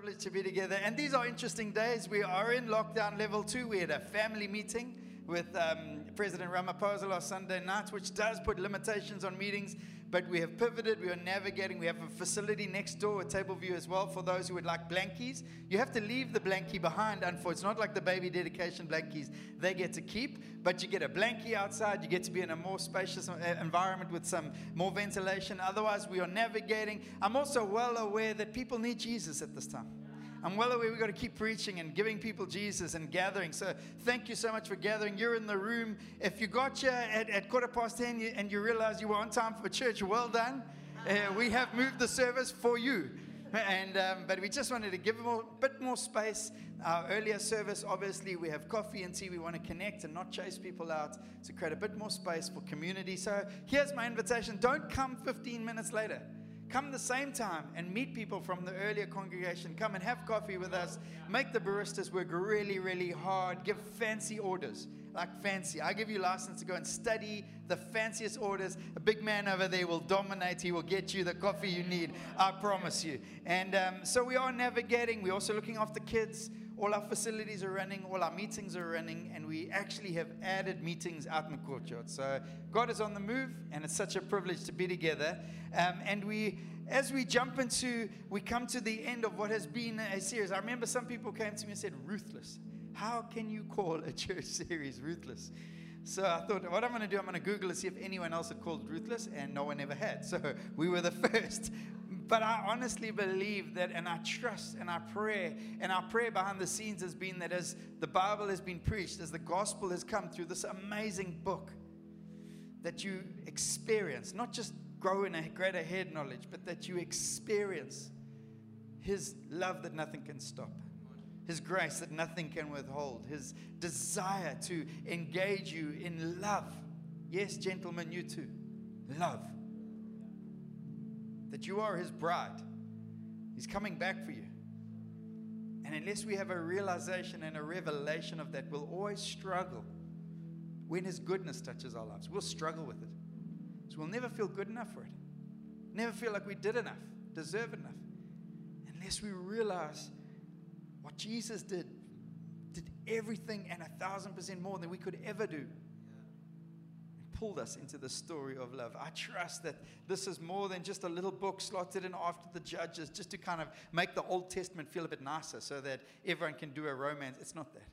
privilege to be together. And these are interesting days. We are in lockdown level two. We had a family meeting with um, President Ramaphosa last Sunday night, which does put limitations on meetings, but we have pivoted. We are navigating. We have a facility next door, a table view as well, for those who would like blankies. You have to leave the blankie behind, unfortunately. It's not like the baby dedication blankies they get to keep, but you get a blankie outside. You get to be in a more spacious uh, environment with some more ventilation. Otherwise, we are navigating. I'm also well aware that people need Jesus at this time. I'm well aware we've got to keep preaching and giving people Jesus and gathering. So thank you so much for gathering. You're in the room. If you got here at, at quarter past 10 and you realize you were on time for church, well done. Uh, we have moved the service for you. And, um, but we just wanted to give them a bit more space. Our earlier service, obviously, we have coffee and tea. We want to connect and not chase people out to create a bit more space for community. So here's my invitation don't come 15 minutes later. Come the same time and meet people from the earlier congregation. Come and have coffee with us. Make the baristas work really, really hard. Give fancy orders, like fancy. I give you license to go and study the fanciest orders. A big man over there will dominate. He will get you the coffee you need. I promise you. And um, so we are navigating. We're also looking after kids. All our facilities are running, all our meetings are running, and we actually have added meetings out in the courtyard. So God is on the move, and it's such a privilege to be together. Um, and we, as we jump into, we come to the end of what has been a series. I remember some people came to me and said, Ruthless. How can you call a church series ruthless? So I thought, what I'm going to do, I'm going to Google to see if anyone else had called ruthless, and no one ever had. So we were the first. But I honestly believe that, and I trust, and I pray, and our prayer behind the scenes has been that as the Bible has been preached, as the gospel has come through this amazing book, that you experience, not just grow in a greater head knowledge, but that you experience His love that nothing can stop, His grace that nothing can withhold, His desire to engage you in love. Yes, gentlemen, you too. Love that you are his bride. He's coming back for you. And unless we have a realization and a revelation of that, we'll always struggle when his goodness touches our lives. We'll struggle with it. So we'll never feel good enough for it. Never feel like we did enough, deserve enough. Unless we realize what Jesus did, did everything and a thousand percent more than we could ever do pulled us into the story of love. I trust that this is more than just a little book slotted in after the judges, just to kind of make the Old Testament feel a bit nicer so that everyone can do a romance. It's not that,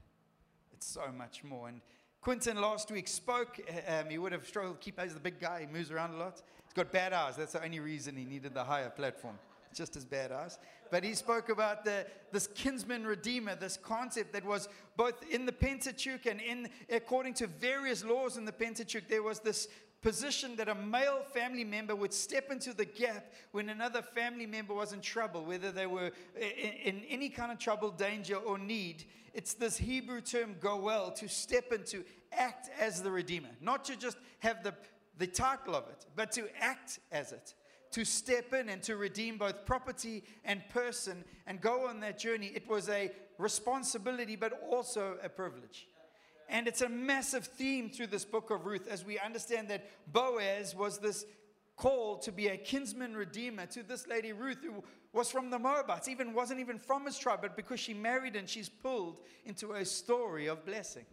it's so much more. And Quinton last week spoke. Um, he would have struggled to keep. as the big guy. He moves around a lot. He's got bad eyes. That's the only reason he needed the higher platform. Just as badass. But he spoke about the, this kinsman redeemer, this concept that was both in the Pentateuch and in, according to various laws in the Pentateuch, there was this position that a male family member would step into the gap when another family member was in trouble, whether they were in, in any kind of trouble, danger, or need. It's this Hebrew term, goel, to step into, act as the redeemer, not to just have the, the title of it, but to act as it to step in and to redeem both property and person and go on that journey. It was a responsibility, but also a privilege. And it's a massive theme through this book of Ruth as we understand that Boaz was this call to be a kinsman redeemer to this lady Ruth, who was from the Moabites, even wasn't even from his tribe, but because she married and she's pulled into a story of blessing.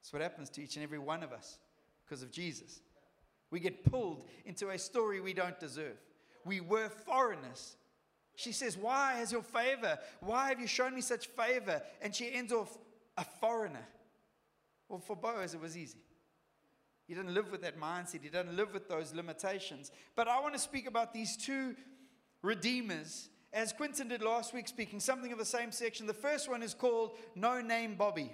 That's what happens to each and every one of us because of Jesus. We get pulled into a story we don't deserve. We were foreigners. She says, Why has your favor? Why have you shown me such favor? And she ends off, a foreigner. Well, for Boaz, it was easy. He didn't live with that mindset, he didn't live with those limitations. But I want to speak about these two redeemers, as Quinton did last week, speaking something of the same section. The first one is called No Name Bobby.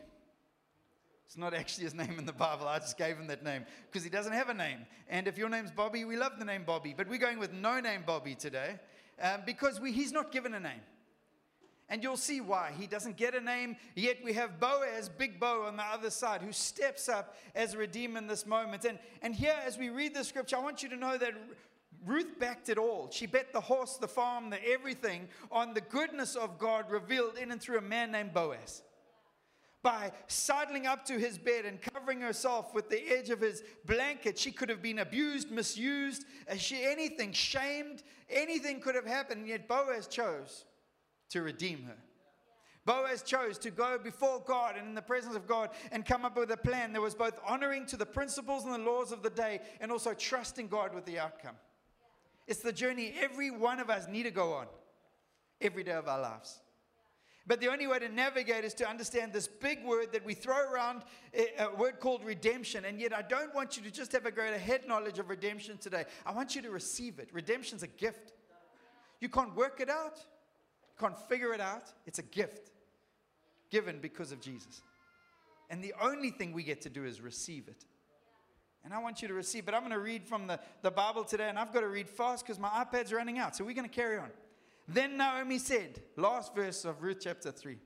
It's not actually his name in the Bible. I just gave him that name because he doesn't have a name. And if your name's Bobby, we love the name Bobby. But we're going with no name Bobby today um, because we, he's not given a name. And you'll see why. He doesn't get a name, yet we have Boaz, Big Bo, on the other side, who steps up as a redeemer in this moment. And, and here, as we read the scripture, I want you to know that Ruth backed it all. She bet the horse, the farm, the everything on the goodness of God revealed in and through a man named Boaz by sidling up to his bed and covering herself with the edge of his blanket. She could have been abused, misused, uh, she, anything, shamed, anything could have happened. And yet Boaz chose to redeem her. Boaz chose to go before God and in the presence of God and come up with a plan that was both honoring to the principles and the laws of the day and also trusting God with the outcome. It's the journey every one of us need to go on every day of our lives. But the only way to navigate is to understand this big word that we throw around, eh, a word called redemption. And yet, I don't want you to just have a greater head knowledge of redemption today. I want you to receive it. Redemption's a gift. You can't work it out, you can't figure it out. It's a gift given because of Jesus. And the only thing we get to do is receive it. And I want you to receive. But I'm going to read from the, the Bible today, and I've got to read fast because my iPad's running out. So we're going to carry on. Then Naomi said, last verse of Ruth chapter 3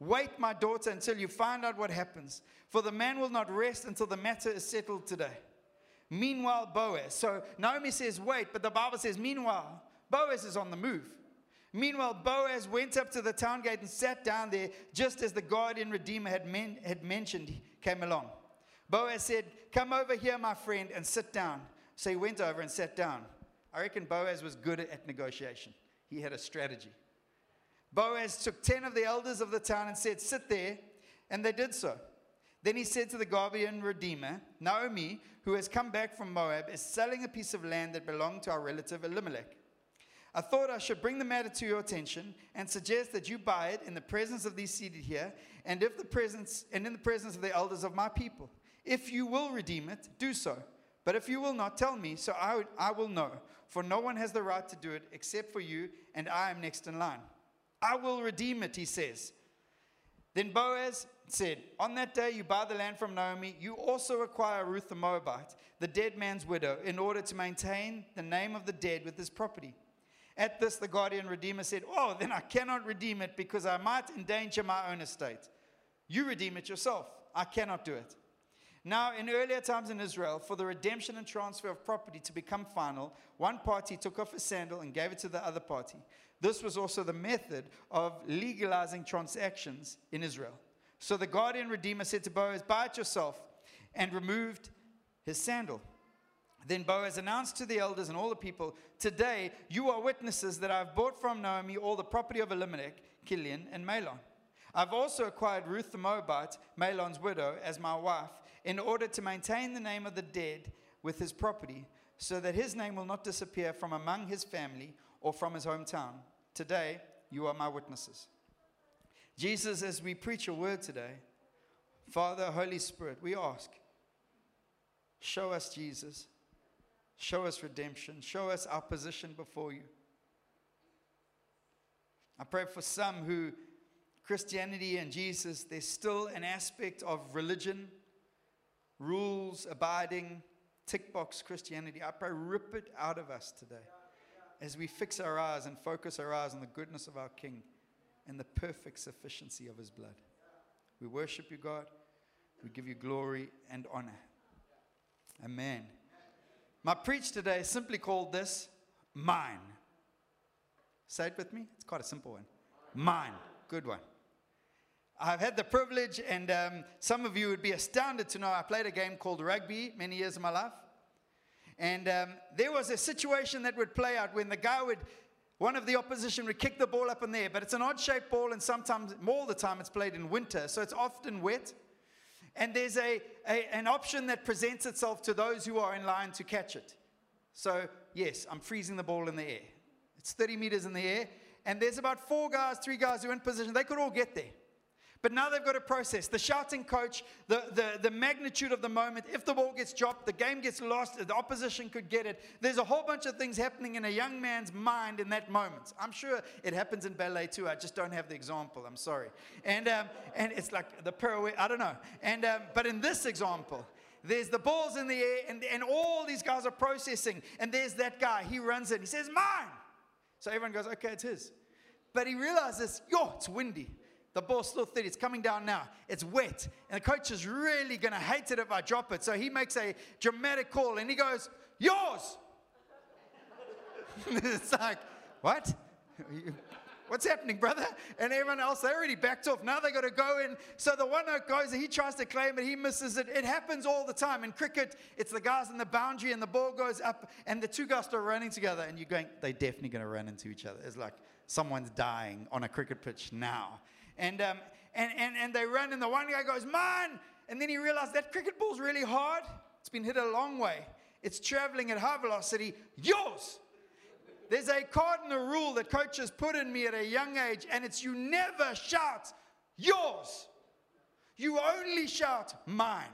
Wait, my daughter, until you find out what happens, for the man will not rest until the matter is settled today. Meanwhile, Boaz. So Naomi says, Wait, but the Bible says, Meanwhile, Boaz is on the move. Meanwhile, Boaz went up to the town gate and sat down there, just as the guardian redeemer had, men- had mentioned came along. Boaz said, Come over here, my friend, and sit down. So he went over and sat down. I reckon Boaz was good at negotiation, he had a strategy. Boaz took 10 of the elders of the town and said, Sit there. And they did so. Then he said to the guardian redeemer, Naomi, who has come back from Moab, is selling a piece of land that belonged to our relative Elimelech. I thought I should bring the matter to your attention and suggest that you buy it in the presence of these seated here, and if the presence and in the presence of the elders of my people. If you will redeem it, do so. But if you will not, tell me, so I, I will know. For no one has the right to do it except for you, and I am next in line. I will redeem it, he says. Then Boaz said, On that day you buy the land from Naomi, you also acquire Ruth the Moabite, the dead man's widow, in order to maintain the name of the dead with his property. At this, the guardian redeemer said, Oh, then I cannot redeem it because I might endanger my own estate. You redeem it yourself. I cannot do it. Now, in earlier times in Israel, for the redemption and transfer of property to become final, one party took off a sandal and gave it to the other party. This was also the method of legalizing transactions in Israel. So the guardian redeemer said to Boaz, Buy it yourself, and removed his sandal. Then Boaz announced to the elders and all the people, Today you are witnesses that I have bought from Naomi all the property of Elimelech, Kilion, and Mahlon. I've also acquired Ruth the Moabite, Mahlon's widow, as my wife, in order to maintain the name of the dead with his property, so that his name will not disappear from among his family or from his hometown. Today you are my witnesses. Jesus, as we preach your word today, Father, Holy Spirit, we ask, show us Jesus. Show us redemption. Show us our position before you. I pray for some who Christianity and Jesus, there's still an aspect of religion, rules, abiding, tick box Christianity. I pray, rip it out of us today as we fix our eyes and focus our eyes on the goodness of our King and the perfect sufficiency of his blood. We worship you, God. We give you glory and honor. Amen. My preach today is simply called this Mine. Say it with me. It's quite a simple one. Mine. Good one. I've had the privilege, and um, some of you would be astounded to know I played a game called rugby many years of my life. And um, there was a situation that would play out when the guy would, one of the opposition would kick the ball up in the air, but it's an odd shaped ball, and sometimes, more of the time, it's played in winter, so it's often wet. And there's a, a, an option that presents itself to those who are in line to catch it. So, yes, I'm freezing the ball in the air. It's 30 meters in the air, and there's about four guys, three guys who are in position. They could all get there. But now they've got to process the shouting coach, the, the, the magnitude of the moment. If the ball gets dropped, the game gets lost, the opposition could get it. There's a whole bunch of things happening in a young man's mind in that moment. I'm sure it happens in ballet too. I just don't have the example. I'm sorry. And, um, and it's like the pirouette, I don't know. And, um, but in this example, there's the balls in the air, and, and all these guys are processing. And there's that guy. He runs in. He says, Mine. So everyone goes, Okay, it's his. But he realizes, Yo, it's windy. The ball's still 30. It's coming down now. It's wet. And the coach is really going to hate it if I drop it. So he makes a dramatic call and he goes, Yours. it's like, What? What's happening, brother? And everyone else, they already backed off. Now they got to go in. So the one that goes, he tries to claim it, he misses it. It happens all the time. In cricket, it's the guys in the boundary and the ball goes up and the two guys start running together. And you're going, they're definitely going to run into each other. It's like, someone's dying on a cricket pitch now. And, um, and, and, and they run, and the one guy goes, Mine! And then he realized that cricket ball's really hard. It's been hit a long way. It's traveling at high velocity. Yours! There's a cardinal rule that coaches put in me at a young age, and it's you never shout yours. You only shout mine.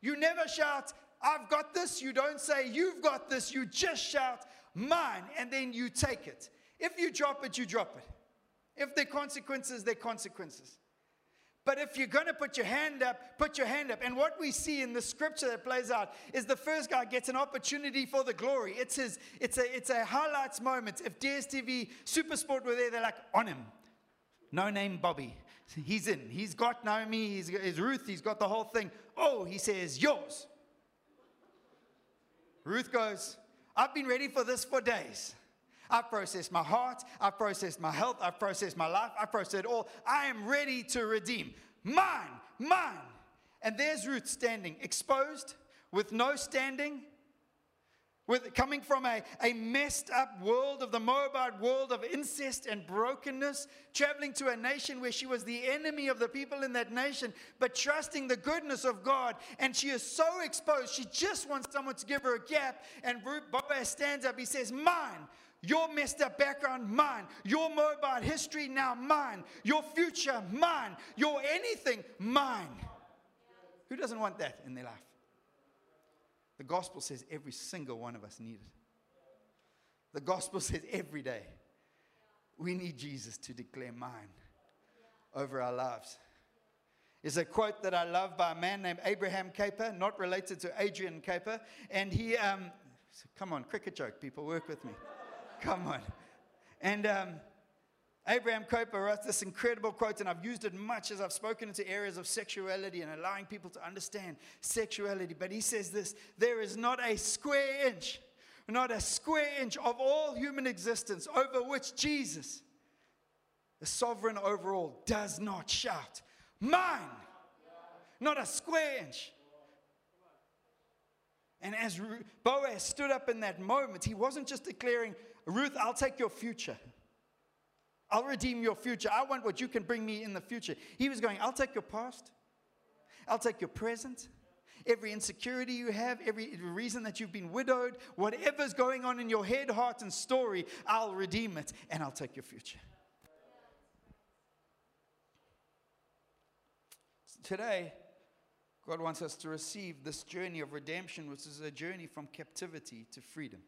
You never shout, I've got this. You don't say, You've got this. You just shout, Mine, and then you take it. If you drop it, you drop it. If there are consequences, there are consequences. But if you're going to put your hand up, put your hand up. And what we see in the scripture that plays out is the first guy gets an opportunity for the glory. It's his, it's a, it's a highlights moment. If DSTV Supersport were there, they're like, on him. No name Bobby. He's in. He's got Naomi, he's, he's Ruth, he's got the whole thing. Oh, he says, yours. Ruth goes, I've been ready for this for days. I've processed my heart. I've processed my health. I've processed my life. I've processed it all. I am ready to redeem. Mine, mine. And there's Ruth standing, exposed, with no standing, with coming from a, a messed up world of the Moabite world of incest and brokenness, traveling to a nation where she was the enemy of the people in that nation, but trusting the goodness of God. And she is so exposed, she just wants someone to give her a gap. And Ruth Boaz stands up, he says, Mine. Your messed up background, mine. Your Moabite history, now mine. Your future, mine. Your anything, mine. Who doesn't want that in their life? The gospel says every single one of us need it. The gospel says every day we need Jesus to declare mine over our lives. Is a quote that I love by a man named Abraham Kuyper, not related to Adrian Kuiper. And he, um, come on, cricket joke, people, work with me. Come on. And um, Abraham Kuyper wrote this incredible quote, and I've used it much as I've spoken into areas of sexuality and allowing people to understand sexuality. But he says this there is not a square inch, not a square inch of all human existence over which Jesus, the sovereign over all, does not shout, Mine! Not a square inch. And as Boaz stood up in that moment, he wasn't just declaring, Ruth, I'll take your future. I'll redeem your future. I want what you can bring me in the future. He was going, I'll take your past. I'll take your present. Every insecurity you have, every reason that you've been widowed, whatever's going on in your head, heart, and story, I'll redeem it and I'll take your future. Today, God wants us to receive this journey of redemption, which is a journey from captivity to freedom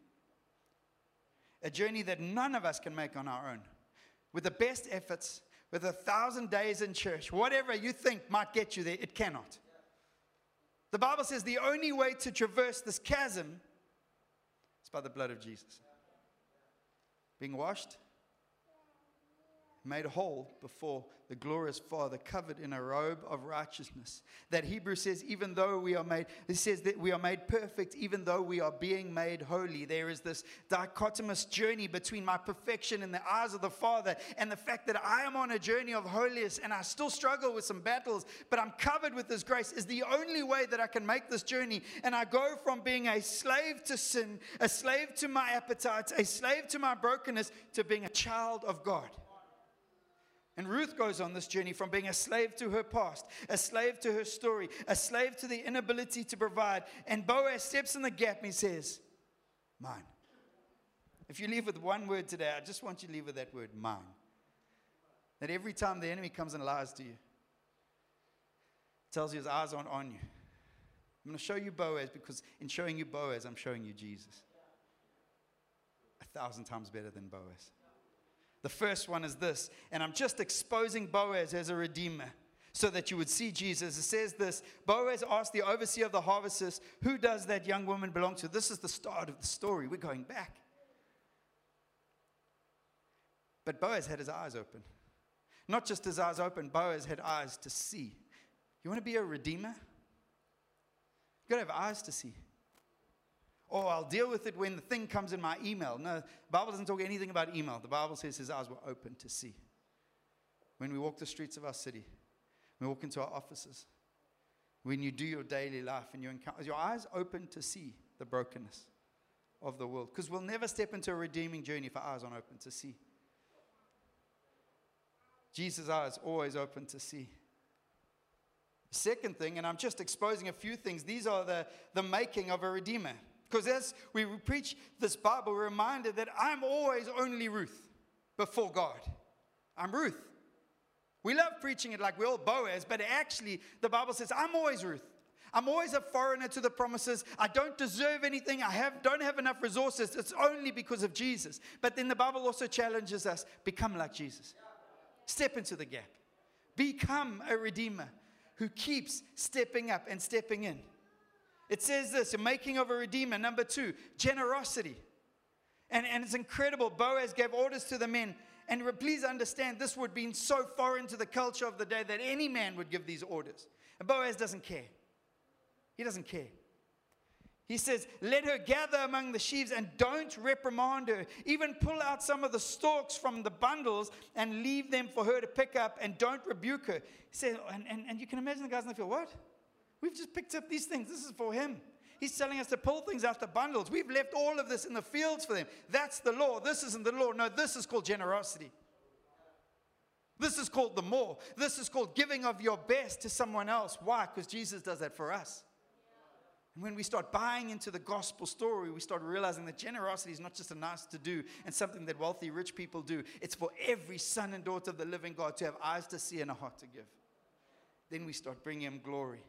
a journey that none of us can make on our own. With the best efforts, with a thousand days in church, whatever you think might get you there, it cannot. The Bible says the only way to traverse this chasm is by the blood of Jesus. Being washed, made whole before the glorious Father, covered in a robe of righteousness. That Hebrew says, even though we are made, it says that we are made perfect, even though we are being made holy. There is this dichotomous journey between my perfection in the eyes of the Father and the fact that I am on a journey of holiness and I still struggle with some battles, but I'm covered with this grace is the only way that I can make this journey. And I go from being a slave to sin, a slave to my appetites, a slave to my brokenness, to being a child of God. And Ruth goes on this journey from being a slave to her past, a slave to her story, a slave to the inability to provide. And Boaz steps in the gap and he says, Mine. If you leave with one word today, I just want you to leave with that word, mine. That every time the enemy comes and lies to you, tells you his eyes aren't on you. I'm going to show you Boaz because in showing you Boaz, I'm showing you Jesus. A thousand times better than Boaz. The first one is this, and I'm just exposing Boaz as a redeemer so that you would see Jesus. It says this Boaz asked the overseer of the harvesters, Who does that young woman belong to? This is the start of the story. We're going back. But Boaz had his eyes open. Not just his eyes open, Boaz had eyes to see. You want to be a redeemer? You've got to have eyes to see. Oh, I'll deal with it when the thing comes in my email. No, the Bible doesn't talk anything about email. The Bible says his eyes were open to see. When we walk the streets of our city, we walk into our offices, when you do your daily life and you encounter, your eyes open to see the brokenness of the world. Because we'll never step into a redeeming journey if our eyes aren't open to see. Jesus' eyes always open to see. Second thing, and I'm just exposing a few things, these are the, the making of a redeemer. Because as we preach this Bible, we're reminded that I'm always only Ruth before God. I'm Ruth. We love preaching it like we're all Boaz, but actually, the Bible says, I'm always Ruth. I'm always a foreigner to the promises. I don't deserve anything. I have, don't have enough resources. It's only because of Jesus. But then the Bible also challenges us become like Jesus. Step into the gap. Become a redeemer who keeps stepping up and stepping in. It says this the making of a redeemer. Number two, generosity. And, and it's incredible. Boaz gave orders to the men. And please understand, this would have been so foreign to the culture of the day that any man would give these orders. And Boaz doesn't care. He doesn't care. He says, Let her gather among the sheaves and don't reprimand her. Even pull out some of the stalks from the bundles and leave them for her to pick up and don't rebuke her. He says, and, and, and you can imagine the guys in the field, What? We've just picked up these things. This is for him. He's telling us to pull things out the bundles. We've left all of this in the fields for them. That's the law. This isn't the law. No, this is called generosity. This is called the more. This is called giving of your best to someone else. Why? Because Jesus does that for us. And when we start buying into the gospel story, we start realizing that generosity is not just a nice to do and something that wealthy, rich people do. It's for every son and daughter of the living God to have eyes to see and a heart to give. Then we start bringing Him glory.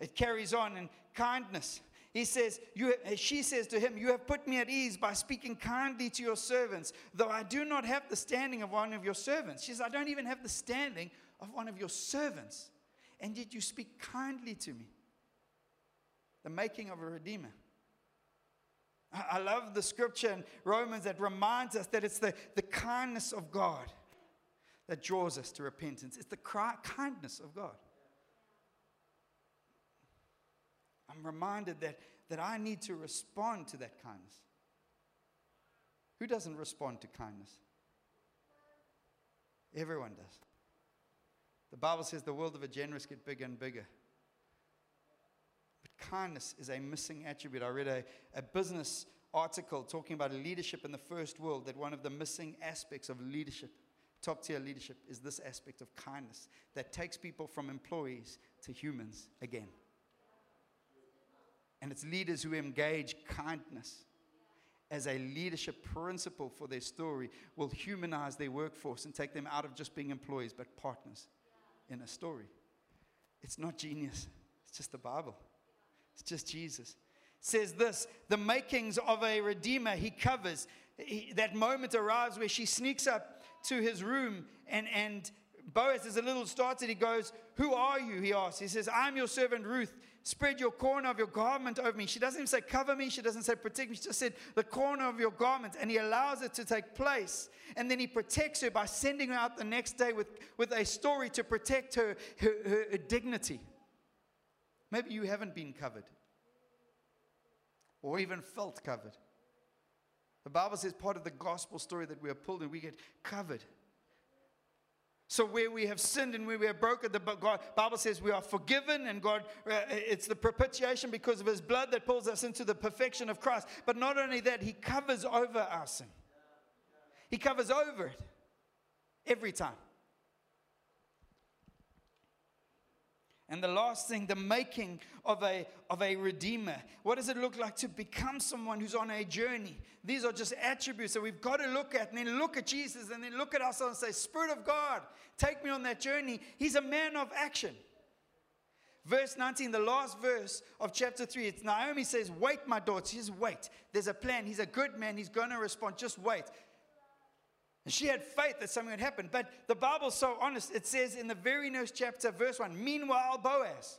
It carries on in kindness. He says, you, she says to him, You have put me at ease by speaking kindly to your servants, though I do not have the standing of one of your servants. She says, I don't even have the standing of one of your servants, and yet you speak kindly to me the making of a redeemer. I love the scripture in Romans that reminds us that it's the, the kindness of God that draws us to repentance. It's the kindness of God. I'm reminded that, that I need to respond to that kindness. Who doesn't respond to kindness? Everyone does. The Bible says the world of a generous get bigger and bigger But kindness is a missing attribute. I read a, a business article talking about leadership in the first world, that one of the missing aspects of leadership, top tier leadership, is this aspect of kindness that takes people from employees to humans again. And it's leaders who engage kindness as a leadership principle for their story will humanize their workforce and take them out of just being employees but partners in a story. It's not genius, it's just the Bible. It's just Jesus. says this the makings of a redeemer he covers. He, that moment arrives where she sneaks up to his room and, and Boaz is a little startled. He goes, Who are you? He asks. He says, I'm your servant Ruth. Spread your corner of your garment over me. She doesn't even say cover me. She doesn't say protect me. She just said the corner of your garment. And he allows it to take place. And then he protects her by sending her out the next day with, with a story to protect her, her, her, her dignity. Maybe you haven't been covered or even felt covered. The Bible says part of the gospel story that we are pulled in, we get covered. So where we have sinned and where we have broken, the Bible says we are forgiven, and God, uh, it's the propitiation because of His blood that pulls us into the perfection of Christ. But not only that, He covers over our sin. He covers over it every time. And the last thing, the making of a, of a redeemer. What does it look like to become someone who's on a journey? These are just attributes that we've got to look at and then look at Jesus and then look at ourselves and say, Spirit of God, take me on that journey. He's a man of action. Verse 19, the last verse of chapter 3, it's Naomi says, Wait, my daughter. Says, Wait. There's a plan. He's a good man. He's going to respond. Just wait. And she had faith that something would happen. But the Bible's so honest. It says in the very next chapter, verse 1, meanwhile, Boaz.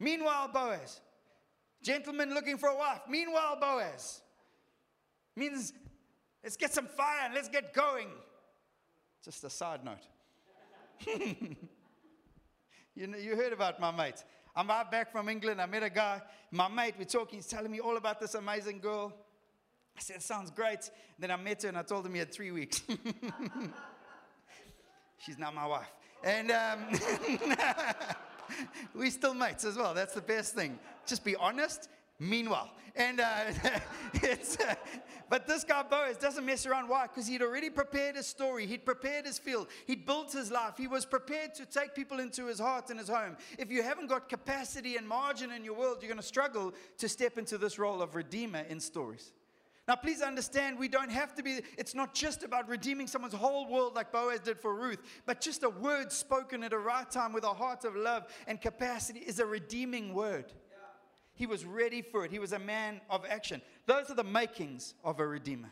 Meanwhile, Boaz. Gentleman looking for a wife. Meanwhile, Boaz. Means let's get some fire and let's get going. Just a side note. you, know, you heard about my mate. I'm out back from England. I met a guy, my mate, we're talking. He's telling me all about this amazing girl. I said, sounds great. Then I met her and I told him he had three weeks. She's not my wife. And um, we still mates as well. That's the best thing. Just be honest, Meanwhile, and uh, it's, uh, but this guy Boaz doesn't mess around. Why? Because he'd already prepared his story. He'd prepared his field. He'd built his life. He was prepared to take people into his heart and his home. If you haven't got capacity and margin in your world, you're going to struggle to step into this role of redeemer in stories. Now, please understand, we don't have to be, it's not just about redeeming someone's whole world like Boaz did for Ruth, but just a word spoken at a right time with a heart of love and capacity is a redeeming word. He was ready for it. He was a man of action. Those are the makings of a redeemer.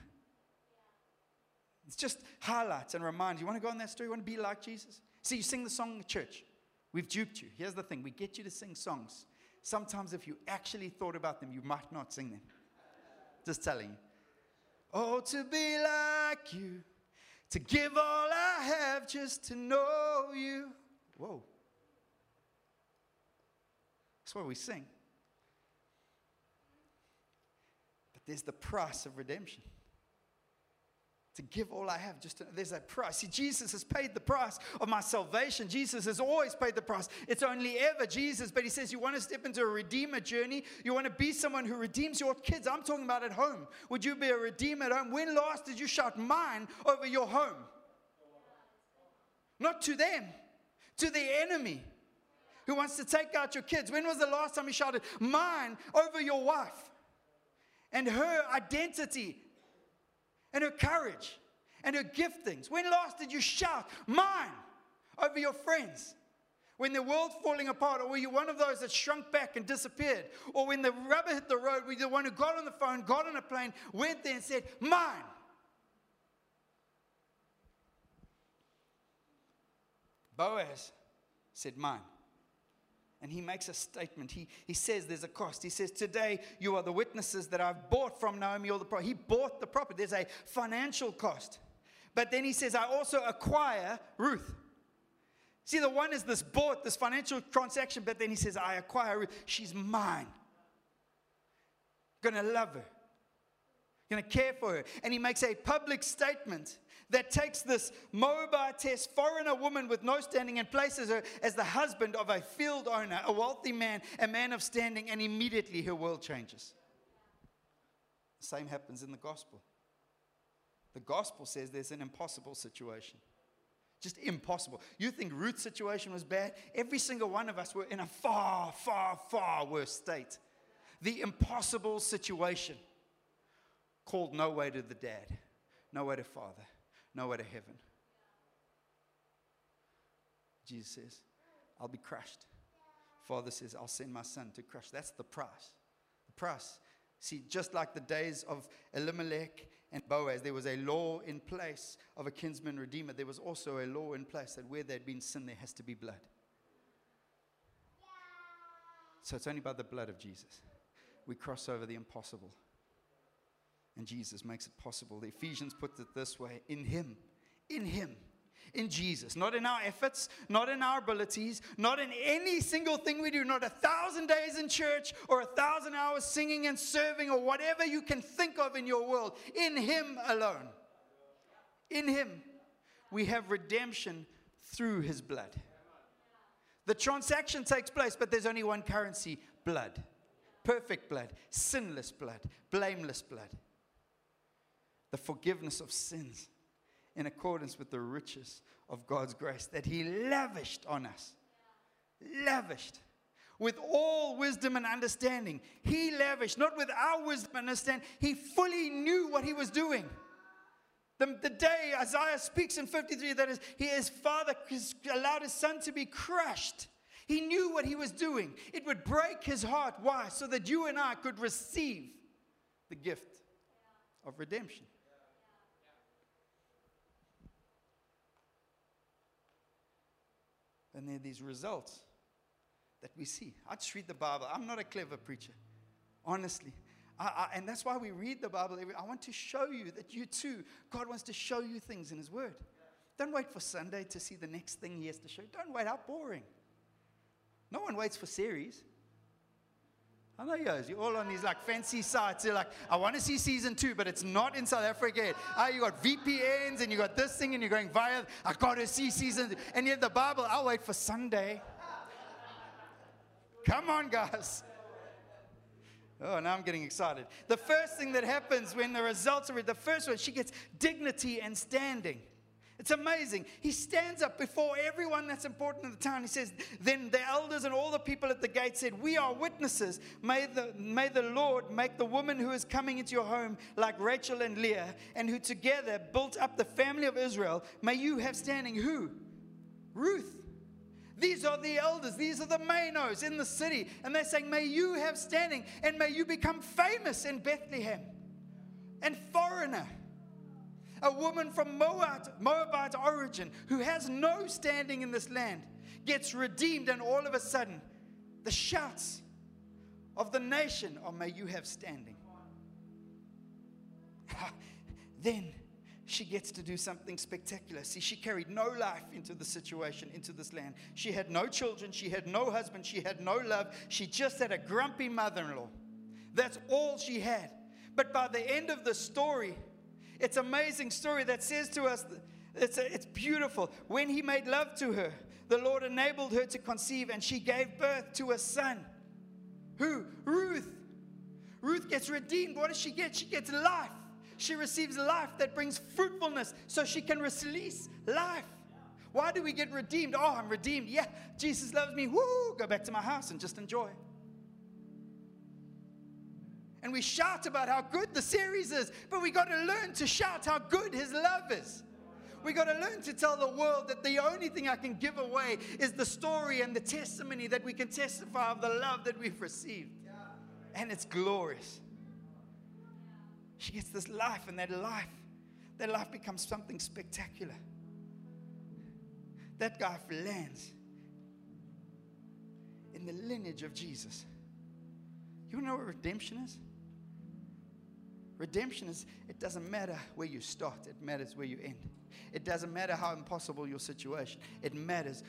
It's just highlights and reminds. You want to go on that story? You want to be like Jesus? See, you sing the song in church. We've duped you. Here's the thing we get you to sing songs. Sometimes, if you actually thought about them, you might not sing them. Just telling you. Oh, to be like you, to give all I have just to know you. Whoa. That's what we sing. But there's the price of redemption. To give all I have, just to, there's that price. See, Jesus has paid the price of my salvation. Jesus has always paid the price. It's only ever Jesus. But He says, You want to step into a redeemer journey? You want to be someone who redeems your kids? I'm talking about at home. Would you be a redeemer at home? When last did you shout mine over your home? Not to them, to the enemy who wants to take out your kids. When was the last time you shouted mine over your wife? and her identity and her courage and her giftings. When last did you shout, Mine, over your friends? When the world's falling apart, or were you one of those that shrunk back and disappeared? Or when the rubber hit the road, were you the one who got on the phone, got on a plane, went there and said, Mine? Boaz said, Mine. And he makes a statement. He, he says there's a cost. He says, Today you are the witnesses that I've bought from Naomi all the property. He bought the property. There's a financial cost. But then he says, I also acquire Ruth. See, the one is this bought, this financial transaction, but then he says, I acquire Ruth. She's mine. Gonna love her. Gonna care for her. And he makes a public statement that takes this Moabitess foreigner woman with no standing and places her as the husband of a field owner, a wealthy man, a man of standing, and immediately her world changes. The same happens in the gospel. The gospel says there's an impossible situation. Just impossible. You think Ruth's situation was bad? Every single one of us were in a far, far, far worse state. The impossible situation called no way to the dad, no way to father nowhere to heaven. Jesus says, I'll be crushed. Father says, I'll send my son to crush. That's the price. The price. See, just like the days of Elimelech and Boaz, there was a law in place of a kinsman redeemer. There was also a law in place that where there'd been sin, there has to be blood. So it's only by the blood of Jesus we cross over the impossible. And Jesus makes it possible. The Ephesians put it this way in Him, in Him, in Jesus. Not in our efforts, not in our abilities, not in any single thing we do, not a thousand days in church or a thousand hours singing and serving or whatever you can think of in your world. In Him alone. In Him, we have redemption through His blood. The transaction takes place, but there's only one currency blood. Perfect blood, sinless blood, blameless blood the forgiveness of sins in accordance with the riches of God's grace that He lavished on us. Lavished. With all wisdom and understanding. He lavished, not with our wisdom and understanding. He fully knew what He was doing. The, the day Isaiah speaks in 53 that is, he, his father allowed his son to be crushed. He knew what he was doing. It would break his heart. Why? So that you and I could receive the gift of redemption. And there are these results that we see. I just read the Bible. I'm not a clever preacher, honestly. I, I, and that's why we read the Bible. Every, I want to show you that you too, God wants to show you things in His Word. Don't wait for Sunday to see the next thing He has to show. Don't wait. How boring. No one waits for series. I know you guys, you're all on these like fancy sites. You're like, I want to see season two, but it's not in South Africa yet. Ah, you got VPNs and you got this thing and you're going via, I got to see season. And yet the Bible, I'll wait for Sunday. Come on, guys. Oh, now I'm getting excited. The first thing that happens when the results are read, the first one, she gets dignity and standing. It's amazing. He stands up before everyone that's important in the town. He says, Then the elders and all the people at the gate said, We are witnesses. May the, may the Lord make the woman who is coming into your home like Rachel and Leah, and who together built up the family of Israel. May you have standing who? Ruth. These are the elders, these are the Manos in the city. And they're saying, May you have standing, and may you become famous in Bethlehem. And foreigner a woman from Moab, Moabite origin who has no standing in this land gets redeemed, and all of a sudden, the shouts of the nation are, May you have standing. then she gets to do something spectacular. See, she carried no life into the situation, into this land. She had no children, she had no husband, she had no love. She just had a grumpy mother in law. That's all she had. But by the end of the story, it's amazing story that says to us, it's, it's beautiful. When he made love to her, the Lord enabled her to conceive, and she gave birth to a son. Who? Ruth. Ruth gets redeemed. What does she get? She gets life. She receives life that brings fruitfulness so she can release life. Why do we get redeemed? Oh, I'm redeemed. Yeah, Jesus loves me. Woo, go back to my house and just enjoy and we shout about how good the series is, but we got to learn to shout how good His love is. We got to learn to tell the world that the only thing I can give away is the story and the testimony that we can testify of the love that we've received. And it's glorious. She gets this life, and that life, that life becomes something spectacular. That guy lands in the lineage of Jesus. You know what redemption is? Redemption is, it doesn't matter where you start, it matters where you end. It doesn't matter how impossible your situation, it matters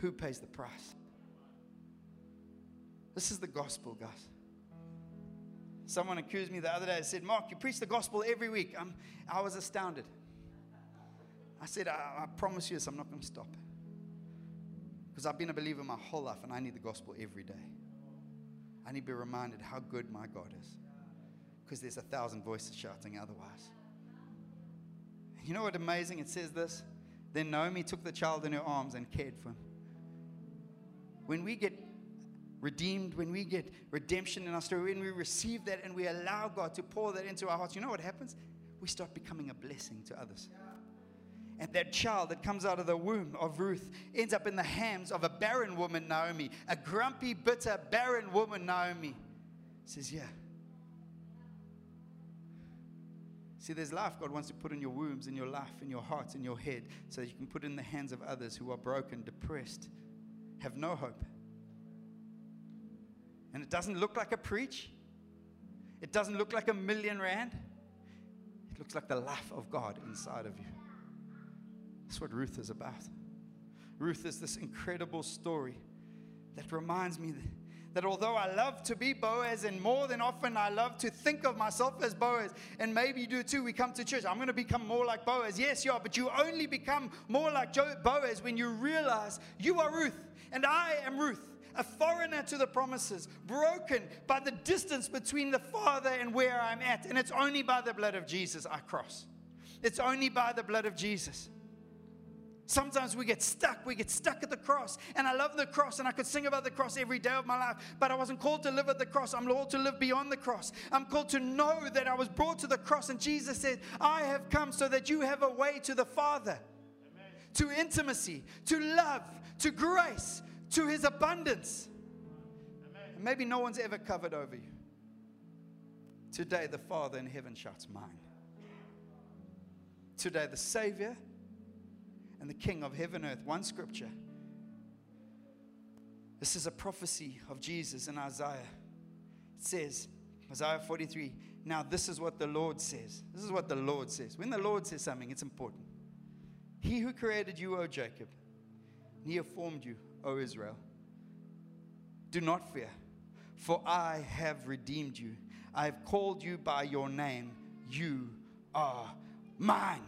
who pays the price. This is the gospel, guys. Someone accused me the other day and said, Mark, you preach the gospel every week. I'm, I was astounded. I said, I, I promise you this, I'm not going to stop. Because I've been a believer my whole life and I need the gospel every day. I need to be reminded how good my God is because there's a thousand voices shouting otherwise. You know what amazing? It says this. Then Naomi took the child in her arms and cared for him. When we get redeemed, when we get redemption in our story, when we receive that and we allow God to pour that into our hearts, you know what happens? We start becoming a blessing to others. And that child that comes out of the womb of Ruth ends up in the hands of a barren woman, Naomi, a grumpy, bitter, barren woman, Naomi. Says, Yeah, See, there's life God wants to put in your wombs, in your life, in your heart, in your head, so that you can put in the hands of others who are broken, depressed, have no hope. And it doesn't look like a preach, it doesn't look like a million rand. It looks like the life of God inside of you. That's what Ruth is about. Ruth is this incredible story that reminds me that that although I love to be Boaz, and more than often I love to think of myself as Boaz, and maybe you do too, we come to church, I'm going to become more like Boaz. Yes, you are, but you only become more like Boaz when you realize you are Ruth, and I am Ruth a foreigner to the promises, broken by the distance between the Father and where I'm at. And it's only by the blood of Jesus I cross. It's only by the blood of Jesus. Sometimes we get stuck. We get stuck at the cross. And I love the cross, and I could sing about the cross every day of my life. But I wasn't called to live at the cross. I'm called to live beyond the cross. I'm called to know that I was brought to the cross. And Jesus said, I have come so that you have a way to the Father, Amen. to intimacy, to love, to grace, to his abundance. And maybe no one's ever covered over you. Today, the Father in heaven shouts, Mine. Today, the Savior and the King of heaven and earth. One scripture. This is a prophecy of Jesus in Isaiah. It says, Isaiah 43, now this is what the Lord says. This is what the Lord says. When the Lord says something, it's important. He who created you, O Jacob, and he who formed you, O Israel, do not fear, for I have redeemed you. I have called you by your name. You are mine.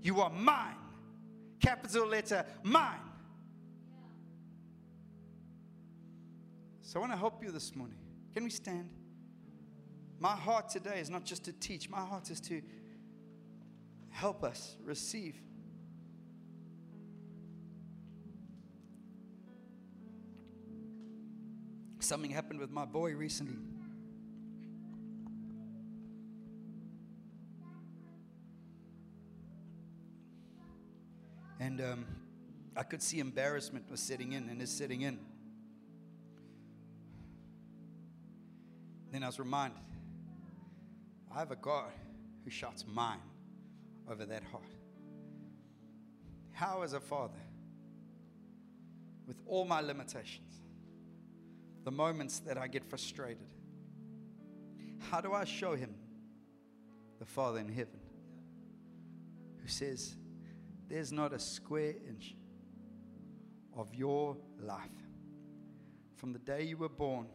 You are mine capital letter mine. So I want to help you this morning. Can we stand? My heart today is not just to teach, my heart is to help us receive. Something happened with my boy recently. And um, I could see embarrassment was setting in and is setting in. Then I was reminded I have a God who shouts mine over that heart. How, as a father, with all my limitations, the moments that I get frustrated, how do I show him the Father in heaven who says, There's not a square inch of your life from the day you were born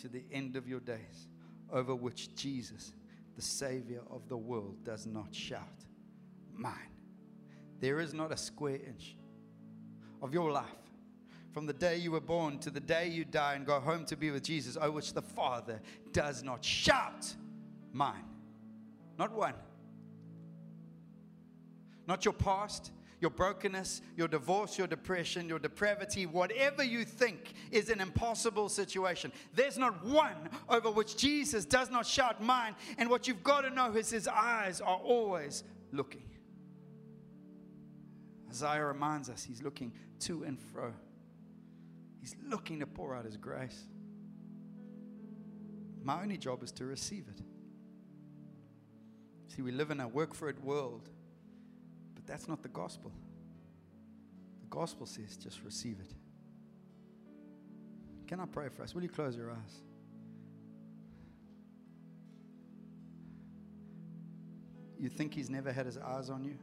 to the end of your days over which Jesus, the Savior of the world, does not shout, Mine. There is not a square inch of your life from the day you were born to the day you die and go home to be with Jesus, over which the Father does not shout, Mine. Not one. Not your past, your brokenness, your divorce, your depression, your depravity, whatever you think is an impossible situation. There's not one over which Jesus does not shout mine. And what you've got to know is his eyes are always looking. Isaiah reminds us he's looking to and fro. He's looking to pour out his grace. My only job is to receive it. See, we live in a work for it world that's not the gospel. The gospel says just receive it. Can I pray for us? Will you close your eyes? You think he's never had his eyes on you?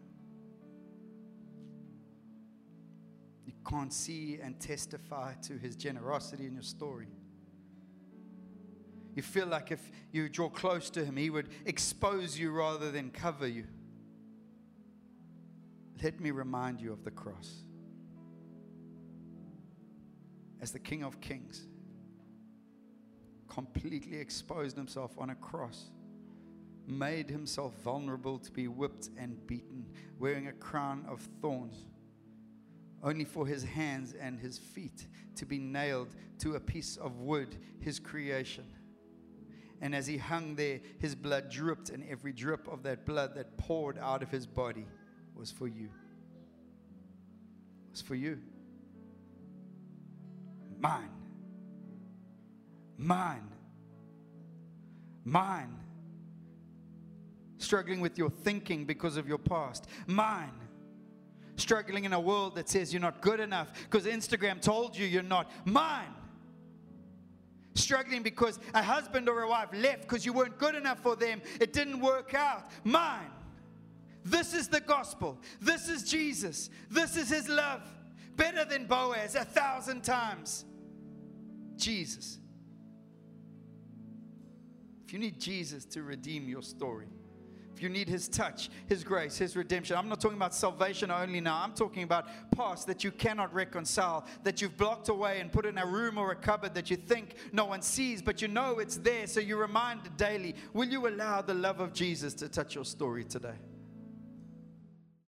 You can't see and testify to his generosity in your story. You feel like if you draw close to him, he would expose you rather than cover you let me remind you of the cross. As the King of Kings completely exposed himself on a cross, made himself vulnerable to be whipped and beaten, wearing a crown of thorns, only for his hands and his feet to be nailed to a piece of wood, his creation. And as he hung there, his blood dripped, and every drip of that blood that poured out of his body was for you. It was for you. Mine. Mine. Mine. Struggling with your thinking because of your past. Mine. Struggling in a world that says you're not good enough because Instagram told you you're not. Mine struggling because a husband or a wife left because you weren't good enough for them. It didn't work out. Mine. This is the gospel. This is Jesus. This is his love. Better than Boaz a thousand times. Jesus. If you need Jesus to redeem your story, if you need his touch, his grace, his redemption, I'm not talking about salvation only now. I'm talking about past that you cannot reconcile, that you've blocked away and put in a room or a cupboard that you think no one sees, but you know it's there, so you're reminded daily. Will you allow the love of Jesus to touch your story today?